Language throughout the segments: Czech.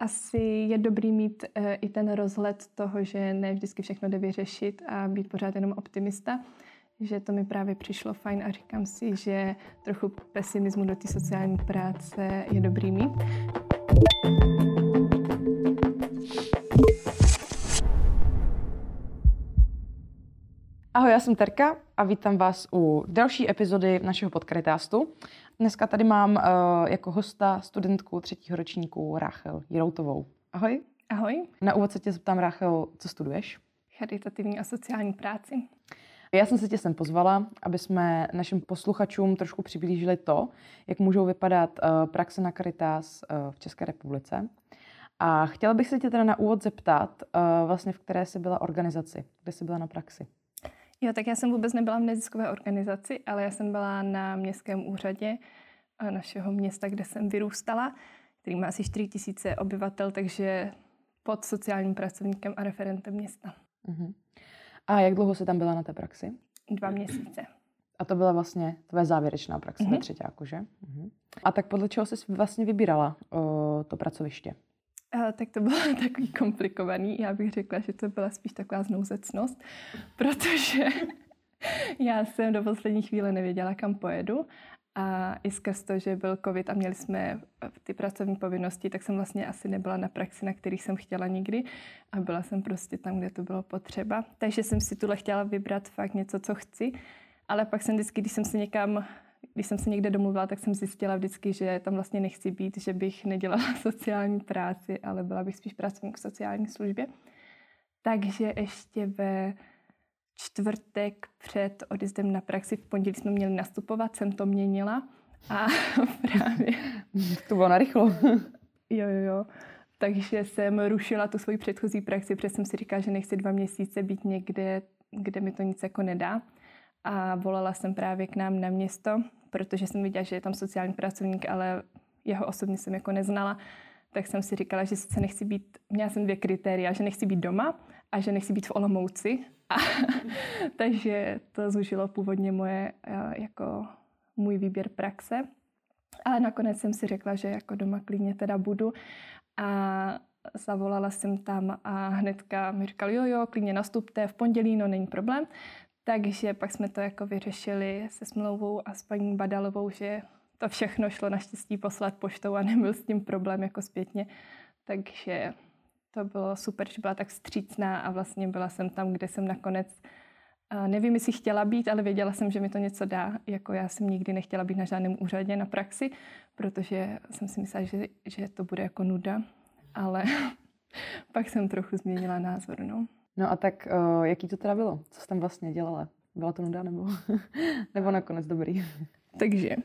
asi je dobrý mít uh, i ten rozhled toho, že ne vždycky všechno jde vyřešit a být pořád jenom optimista. Že to mi právě přišlo fajn a říkám si, že trochu pesimismu do té sociální práce je dobrý mít. Ahoj, já jsem Terka a vítám vás u další epizody našeho podcastu. Dneska tady mám uh, jako hosta studentku třetího ročníku Ráchel Jiroutovou. Ahoj. Ahoj. Na úvod se tě zeptám, Ráchel, co studuješ? Charitativní a sociální práci. Já jsem se tě sem pozvala, aby jsme našim posluchačům trošku přiblížili to, jak můžou vypadat uh, praxe na Caritas uh, v České republice. A chtěla bych se tě teda na úvod zeptat, uh, vlastně v které jsi byla organizaci, kde jsi byla na praxi. Jo, tak já jsem vůbec nebyla v neziskové organizaci, ale já jsem byla na městském úřadě našeho města, kde jsem vyrůstala, který má asi 4 tisíce obyvatel, takže pod sociálním pracovníkem a referentem města. Uh-huh. A jak dlouho jsi tam byla na té praxi? Dva měsíce. A to byla vlastně tvoje závěrečná praxe uh-huh. ve třetíku, že? Uh-huh. A tak podle čeho jsi vlastně vybírala o, to pracoviště? Uh, tak to bylo takový komplikovaný. Já bych řekla, že to byla spíš taková znouzecnost, protože já jsem do poslední chvíle nevěděla, kam pojedu. A i skrz to, že byl covid a měli jsme ty pracovní povinnosti, tak jsem vlastně asi nebyla na praxi, na kterých jsem chtěla nikdy. A byla jsem prostě tam, kde to bylo potřeba. Takže jsem si tuhle chtěla vybrat fakt něco, co chci. Ale pak jsem vždycky, když jsem se někam když jsem se někde domluvila, tak jsem zjistila vždycky, že tam vlastně nechci být, že bych nedělala sociální práci, ale byla bych spíš pracovník v sociální službě. Takže ještě ve čtvrtek před odjezdem na praxi v pondělí jsme měli nastupovat, jsem to měnila a právě... To bylo narychlo. jo, jo, jo. Takže jsem rušila tu svoji předchozí praxi, protože jsem si říkala, že nechci dva měsíce být někde, kde mi to nic jako nedá a volala jsem právě k nám na město, protože jsem viděla, že je tam sociální pracovník, ale jeho osobně jsem jako neznala, tak jsem si říkala, že sice nechci být, měla jsem dvě kritéria, že nechci být doma a že nechci být v Olomouci. A, takže to zužilo původně moje, eh, jako můj výběr praxe. Ale nakonec jsem si řekla, že jako doma klidně teda budu. A zavolala jsem tam a hnedka mi říkal, jo, jo, klidně nastupte v pondělí, no není problém. Takže pak jsme to jako vyřešili se smlouvou a s paní Badalovou, že to všechno šlo naštěstí poslat poštou a nebyl s tím problém jako zpětně. Takže to bylo super, že byla tak vstřícná a vlastně byla jsem tam, kde jsem nakonec Nevím, jestli chtěla být, ale věděla jsem, že mi to něco dá. Jako já jsem nikdy nechtěla být na žádném úřadě na praxi, protože jsem si myslela, že, že to bude jako nuda. Ale pak jsem trochu změnila názor. No. No a tak uh, jaký to teda bylo? Co jsi tam vlastně dělala? Byla to nuda nebo, nebo nakonec dobrý? Takže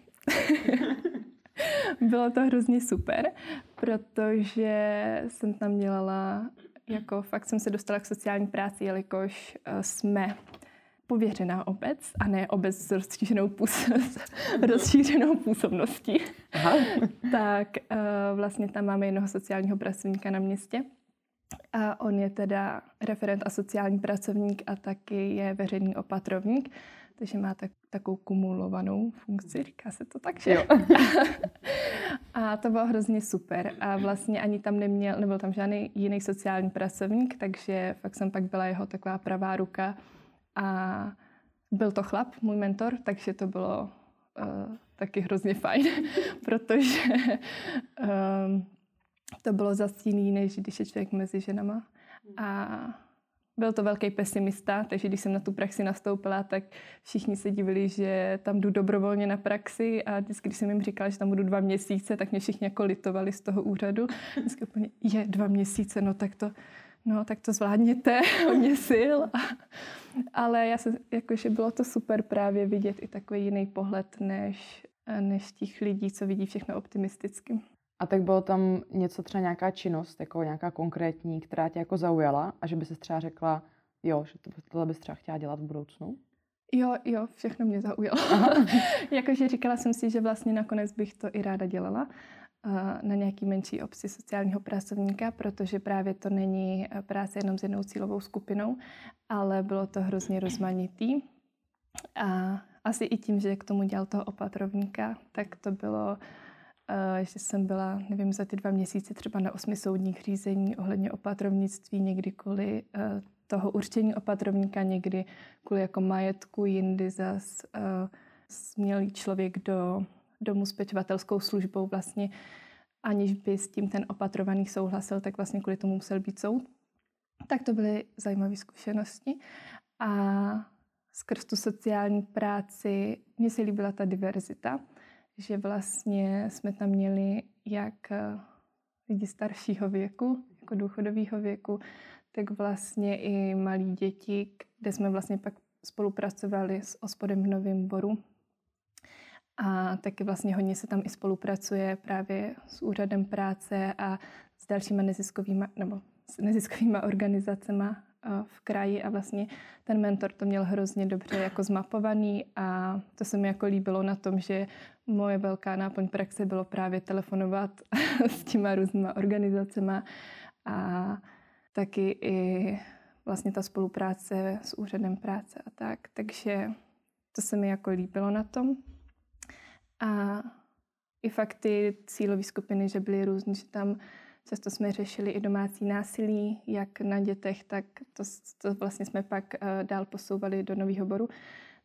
bylo to hrozně super, protože jsem tam dělala, jako fakt jsem se dostala k sociální práci, jelikož uh, jsme pověřená obec a ne obec s rozšířenou, půs- s rozšířenou působností. Aha. tak uh, vlastně tam máme jednoho sociálního pracovníka na městě a on je teda referent a sociální pracovník a taky je veřejný opatrovník, takže má tak, takovou kumulovanou funkci, říká se to tak, že? Jo. a to bylo hrozně super. A vlastně ani tam neměl, nebyl tam žádný jiný sociální pracovník, takže fakt jsem pak byla jeho taková pravá ruka. A byl to chlap, můj mentor, takže to bylo uh, taky hrozně fajn, protože um, to bylo zase jiný, než když je člověk mezi ženama. A byl to velký pesimista, takže když jsem na tu praxi nastoupila, tak všichni se divili, že tam jdu dobrovolně na praxi a vždycky, když jsem jim říkala, že tam budu dva měsíce, tak mě všichni jako litovali z toho úřadu. Vždycky úplně, je dva měsíce, no tak to, no tak to zvládněte, hodně sil. A, ale já se, jakože bylo to super právě vidět i takový jiný pohled, než, než těch lidí, co vidí všechno optimisticky. A tak bylo tam něco, třeba nějaká činnost, jako nějaká konkrétní, která tě jako zaujala a že by se třeba řekla, jo, že to, tohle bys třeba chtěla dělat v budoucnu? Jo, jo, všechno mě zaujalo. Jakože říkala jsem si, že vlastně nakonec bych to i ráda dělala na nějaký menší obci sociálního pracovníka, protože právě to není práce jenom s jednou cílovou skupinou, ale bylo to hrozně rozmanitý. A asi i tím, že k tomu dělal toho opatrovníka, tak to bylo že jsem byla, nevím, za ty dva měsíce třeba na osmi soudních řízení ohledně opatrovnictví, někdy kvůli uh, toho určení opatrovníka, někdy kvůli jako majetku, jindy zas uh, měl člověk do domu s pečovatelskou službou vlastně, aniž by s tím ten opatrovaný souhlasil, tak vlastně kvůli tomu musel být soud. Tak to byly zajímavé zkušenosti. A skrz tu sociální práci mně se líbila ta diverzita, že vlastně jsme tam měli jak eh, lidi staršího věku, jako důchodového věku, tak vlastně i malí děti, kde jsme vlastně pak spolupracovali s ospodem v Novém Boru. A taky vlastně hodně se tam i spolupracuje právě s úřadem práce a s dalšíma neziskovými, nebo s neziskovými organizacemi v kraji a vlastně ten mentor to měl hrozně dobře jako zmapovaný a to se mi jako líbilo na tom, že moje velká náplň praxe bylo právě telefonovat s těma různýma organizacemi a taky i vlastně ta spolupráce s úřadem práce a tak. Takže to se mi jako líbilo na tom. A i fakt ty cílové skupiny, že byly různé, že tam často jsme řešili i domácí násilí, jak na dětech, tak to, to vlastně jsme pak uh, dál posouvali do nového boru,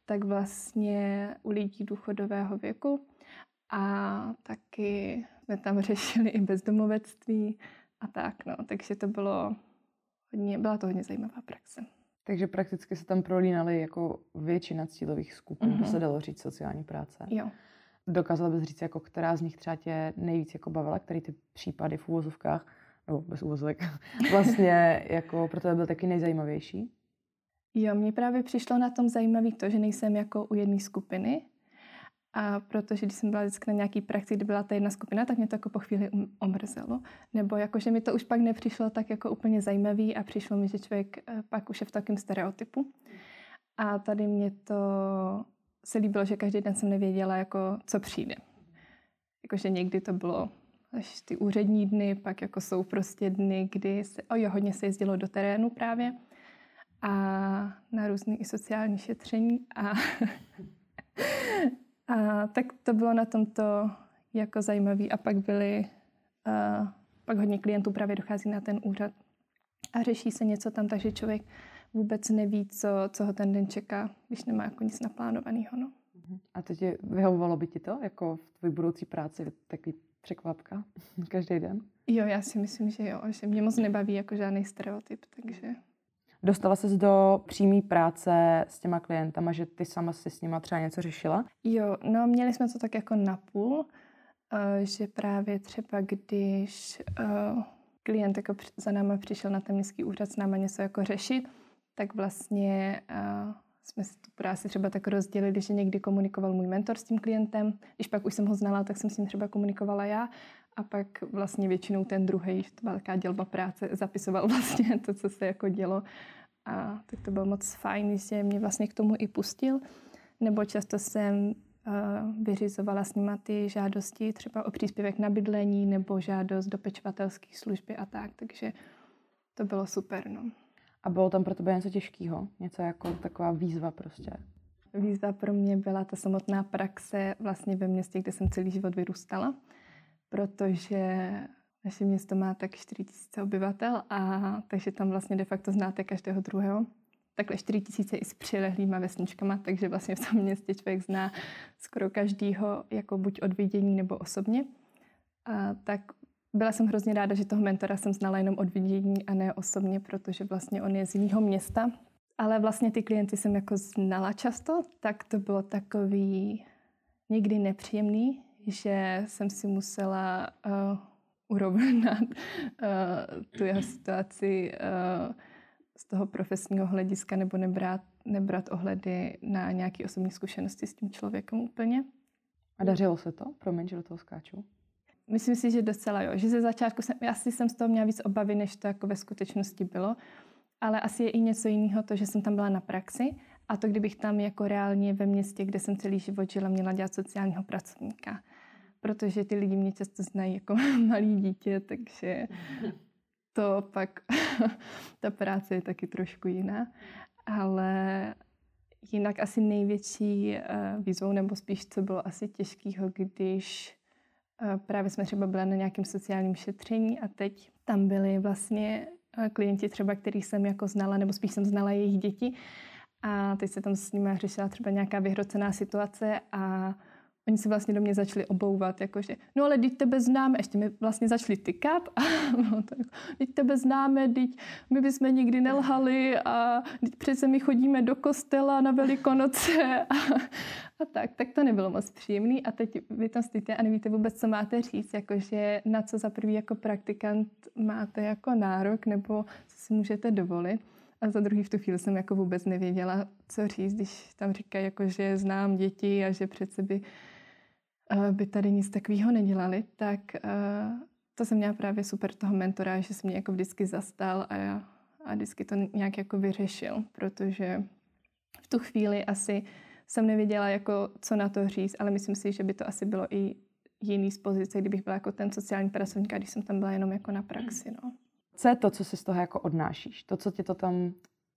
tak vlastně u lidí důchodového věku. A taky jsme tam řešili i bezdomovectví a tak, no. Takže to bylo hodně, byla to hodně zajímavá praxe. Takže prakticky se tam prolínaly jako většina cílových skupin, mm-hmm. se dalo říct sociální práce. Jo. Dokázala bys říct, jako která z nich třeba tě nejvíc jako bavila, který ty případy v úvozovkách, nebo bez úvozovek, vlastně jako pro tebe byl taky nejzajímavější? Jo, mně právě přišlo na tom zajímavé to, že nejsem jako u jedné skupiny, a protože když jsem byla vždycky na nějaký praxi, kdy byla ta jedna skupina, tak mě to jako po chvíli um, omrzelo. Nebo jako, že mi to už pak nepřišlo tak jako úplně zajímavý a přišlo mi, že člověk eh, pak už je v takém stereotypu. A tady mě to se líbilo, že každý den jsem nevěděla, jako, co přijde. Jakože někdy to bylo až ty úřední dny, pak jako jsou prostě dny, kdy se, o jo, hodně se jezdilo do terénu právě a na různé i sociální šetření a A tak to bylo na tomto jako zajímavý a pak byly, a pak hodně klientů právě dochází na ten úřad a řeší se něco tam, takže člověk vůbec neví, co, co ho ten den čeká, když nemá jako nic naplánovaného. No. Mhm. A to tě vyhovovalo by ti to, jako v tvojí budoucí práci, takový překvapka každý den? Jo, já si myslím, že jo, že mě moc nebaví jako žádný stereotyp, takže Dostala ses do přímé práce s těma klientama, že ty sama si s nima třeba něco řešila? Jo, no měli jsme to tak jako napůl, eh, že právě třeba když eh, klient jako za náma přišel na ten městský úřad s náma něco jako řešit, tak vlastně eh, jsme si tu práci třeba tak rozdělili, že někdy komunikoval můj mentor s tím klientem, když pak už jsem ho znala, tak jsem s ním třeba komunikovala já a pak vlastně většinou ten druhý, velká dělba práce, zapisoval vlastně to, co se jako dělo. A tak to bylo moc fajn, že mě vlastně k tomu i pustil. Nebo často jsem uh, vyřizovala s nima ty žádosti třeba o příspěvek na bydlení nebo žádost do pečovatelské služby a tak. Takže to bylo super. No. A bylo tam pro tebe něco těžkého? Něco jako taková výzva prostě? Výzva pro mě byla ta samotná praxe vlastně ve městě, kde jsem celý život vyrůstala protože naše město má tak 4 000 obyvatel a takže tam vlastně de facto znáte každého druhého. Takhle 4 000 i s přilehlýma vesničkama, takže vlastně v tom městě člověk zná skoro každýho jako buď od vidění nebo osobně. A tak byla jsem hrozně ráda, že toho mentora jsem znala jenom od vidění a ne osobně, protože vlastně on je z jiného města. Ale vlastně ty klienty jsem jako znala často, tak to bylo takový někdy nepříjemný, že jsem si musela uh, urovnat uh, tu jeho situaci uh, z toho profesního hlediska nebo nebrat, nebrat ohledy na nějaké osobní zkušenosti s tím člověkem úplně. A dařilo se to? Promiň, že do toho skáču. Myslím si, že docela jo. Že ze začátku jsem, asi jsem z toho měla víc obavy, než to jako ve skutečnosti bylo. Ale asi je i něco jiného to, že jsem tam byla na praxi a to, kdybych tam jako reálně ve městě, kde jsem celý život žila, měla dělat sociálního pracovníka protože ty lidi mě často znají jako malý dítě, takže to pak, ta práce je taky trošku jiná. Ale jinak asi největší uh, výzvou, nebo spíš co bylo asi těžkého, když právě jsme třeba byli na nějakém sociálním šetření a teď tam byli vlastně klienti třeba, který jsem jako znala, nebo spíš jsem znala jejich děti. A teď se tam s nimi řešila třeba nějaká vyhrocená situace a oni se vlastně do mě začali obouvat, jakože, no ale teď tebe známe, ještě mi vlastně začali tykat a no, tak, teď tebe známe, teď my bychom nikdy nelhali a teď přece my chodíme do kostela na Velikonoce. A, a tak, tak to nebylo moc příjemný. A teď vy tam stojíte a nevíte vůbec, co máte říct, jakože na co za prvý jako praktikant máte jako nárok nebo co si můžete dovolit. A za druhý v tu chvíli jsem jako vůbec nevěděla, co říct, když tam říkají, jako, že znám děti a že přece by by tady nic takového nedělali, tak eh, to jsem měla právě super toho mentora, že se mě jako vždycky zastal a, já, a vždycky to nějak jako vyřešil, protože v tu chvíli asi jsem nevěděla, jako, co na to říct, ale myslím si, že by to asi bylo i jiný z pozice, kdybych byla jako ten sociální pracovník, když jsem tam byla jenom jako na praxi. No. Co je to, co si z toho jako odnášíš? To, co tě to tam,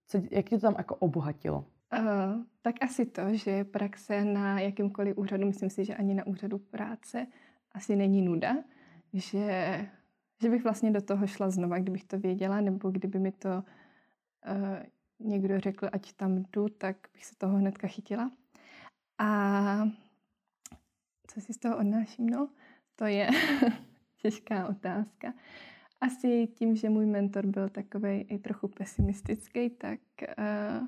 co, jak tě to tam jako obohatilo? Uh, tak asi to, že praxe na jakýmkoliv úřadu, myslím si, že ani na úřadu práce asi není nuda, že, že bych vlastně do toho šla znova, kdybych to věděla, nebo kdyby mi to uh, někdo řekl, ať tam jdu, tak bych se toho hnedka chytila. A co si z toho odnáším? No, to je těžká otázka. Asi tím, že můj mentor byl takový i trochu pesimistický, tak uh,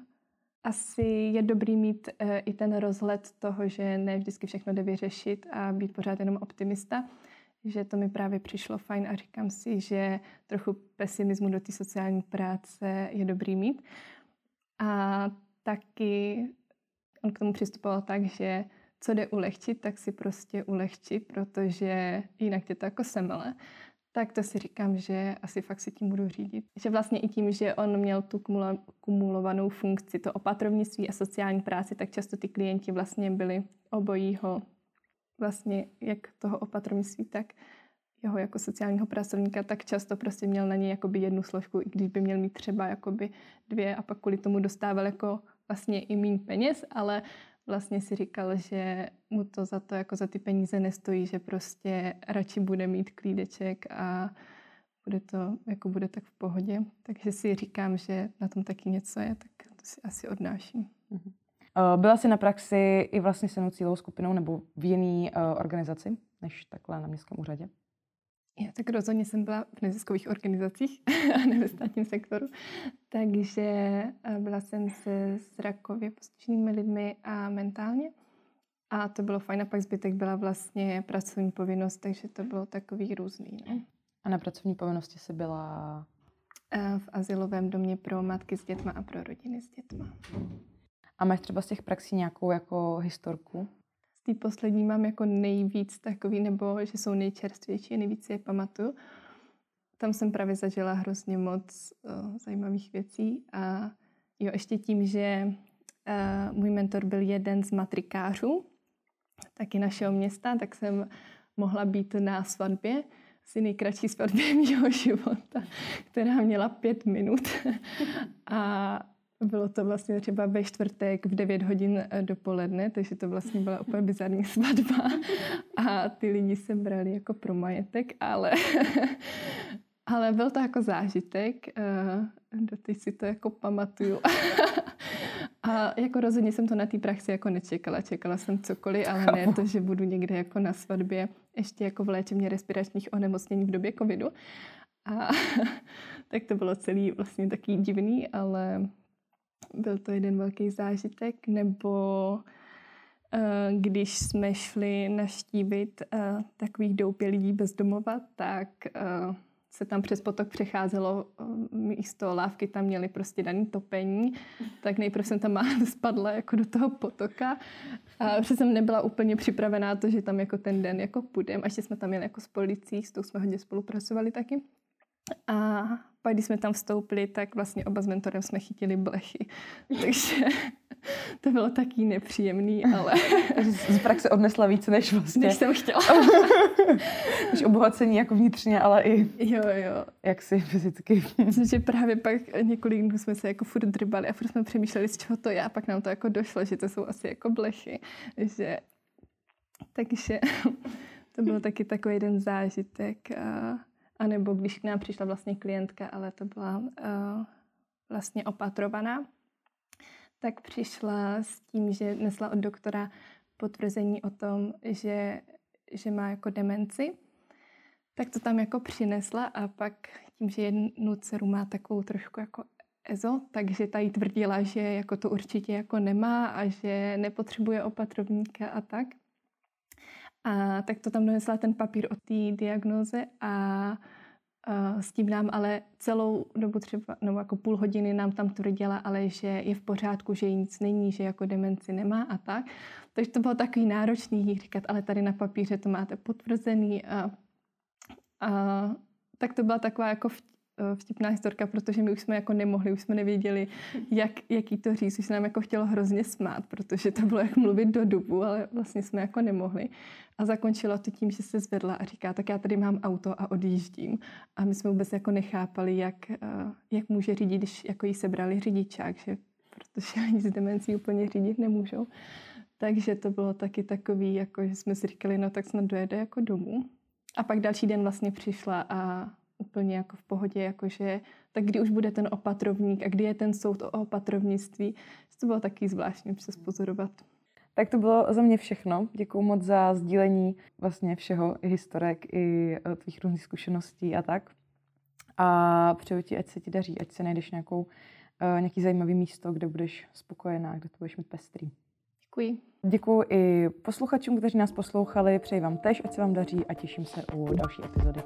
asi je dobrý mít uh, i ten rozhled toho, že ne vždycky všechno jde vyřešit a být pořád jenom optimista, že to mi právě přišlo fajn a říkám si, že trochu pesimismu do té sociální práce je dobrý mít. A taky on k tomu přistupoval tak, že co jde ulehčit, tak si prostě ulehči, protože jinak tě to jako semele tak to si říkám, že asi fakt se tím budu řídit. Že vlastně i tím, že on měl tu kumulovanou funkci, to opatrovnictví a sociální práci, tak často ty klienti vlastně byli obojího, vlastně jak toho opatrovnictví, tak jeho jako sociálního pracovníka, tak často prostě měl na něj jakoby jednu složku, i když by měl mít třeba jakoby dvě a pak kvůli tomu dostával jako vlastně i méně peněz, ale vlastně si říkal, že mu to za to jako za ty peníze nestojí, že prostě radši bude mít klídeček a bude to, jako bude tak v pohodě. Takže si říkám, že na tom taky něco je, tak to si asi odnáším. Mhm. Eh, byla jsi na praxi i vlastně s cílovou skupinou nebo v jiné uh, organizaci, než takhle na městském úřadě? Já tak rozhodně jsem byla v neziskových organizacích a ne ve státním sektoru. Takže eh, byla jsem se zrakově postiženými lidmi a mentálně. A to bylo fajn. A pak zbytek byla vlastně pracovní povinnost, takže to bylo takový různý. No. A na pracovní povinnosti jsi byla? Eh, v asilovém domě pro matky s dětma a pro rodiny s dětma. A máš třeba z těch praxí nějakou jako historku? Té poslední mám jako nejvíc takový, nebo že jsou nejčerstvější, nejvíc je pamatuju. Tam jsem právě zažila hrozně moc uh, zajímavých věcí a jo, ještě tím, že uh, můj mentor byl jeden z matrikářů, taky našeho města, tak jsem mohla být na svatbě, asi nejkratší svatbě mého života, která měla pět minut. a bylo to vlastně třeba ve čtvrtek v 9 hodin eh, dopoledne, takže to vlastně byla úplně bizarní svatba. A ty lidi se brali jako pro majetek, ale, ale byl to jako zážitek. Eh, doteď si to jako pamatuju. A jako rozhodně jsem to na té praxi jako nečekala. Čekala jsem cokoliv, ale ne to, že budu někde jako na svatbě ještě jako v léčebně respiračních onemocnění v době covidu. A tak to bylo celý vlastně taky divný, ale byl to jeden velký zážitek, nebo uh, když jsme šli naštívit uh, takových doupě lidí bez domova, tak uh, se tam přes potok přecházelo místo lávky, tam měli prostě daný topení, tak nejprve jsem tam spadla jako do toho potoka. A protože jsem nebyla úplně připravená to, že tam jako ten den jako půjdem, a ještě jsme tam měli jako s policií, s tou jsme hodně spolupracovali taky. A pak, když jsme tam vstoupili, tak vlastně oba s mentorem jsme chytili blechy. Takže to bylo taky nepříjemný, ale... z praxe odnesla víc, než vlastně... Než jsem chtěla. než obohacení jako vnitřně, ale i... Jo, jo. Jak si fyzicky. Myslím, že právě pak několik dnů jsme se jako furt drbali a furt jsme přemýšleli, z čeho to je a pak nám to jako došlo, že to jsou asi jako blechy. Že... Takže To byl taky takový jeden zážitek. A, a nebo když k nám přišla vlastně klientka, ale to byla a, vlastně opatrovaná, tak přišla s tím, že nesla od doktora potvrzení o tom, že, že má jako demenci. Tak to tam jako přinesla a pak tím, že jednu dceru má takovou trošku jako EZO, takže ta jí tvrdila, že jako to určitě jako nemá a že nepotřebuje opatrovníka a tak. A tak to tam donesla ten papír o té diagnoze a Uh, s tím nám ale celou dobu třeba, nebo jako půl hodiny nám tam tvrdila, ale že je v pořádku, že jí nic není, že jako demenci nemá a tak. Takže to bylo takový náročný jí říkat, ale tady na papíře to máte potvrzený a, a tak to byla taková jako vtipná historka, protože my už jsme jako nemohli, už jsme nevěděli, jak, jaký to říct, už se nám jako chtělo hrozně smát, protože to bylo jak mluvit do dubu, ale vlastně jsme jako nemohli. A zakončilo to tím, že se zvedla a říká, tak já tady mám auto a odjíždím. A my jsme vůbec jako nechápali, jak, eh, jak může řídit, když jako jí sebrali řidičák, že, protože ani z demencí úplně řídit nemůžou. Takže to bylo taky takový, jako, že jsme si říkali, no tak snad dojede jako domů. A pak další den vlastně přišla a úplně jako v pohodě, jakože tak kdy už bude ten opatrovník a kdy je ten soud o opatrovnictví. To bylo taky zvláštní přes pozorovat. Tak to bylo za mě všechno. Děkuji moc za sdílení vlastně všeho, i historek, i e, tvých různých zkušeností a tak. A přeju ti, ať se ti daří, ať se najdeš nějakou, uh, nějaký zajímavý místo, kde budeš spokojená, kde to budeš mít pestrý. Děkuji. Děkuji i posluchačům, kteří nás poslouchali. Přeji vám tež, ať se vám daří a těším se u další epizody.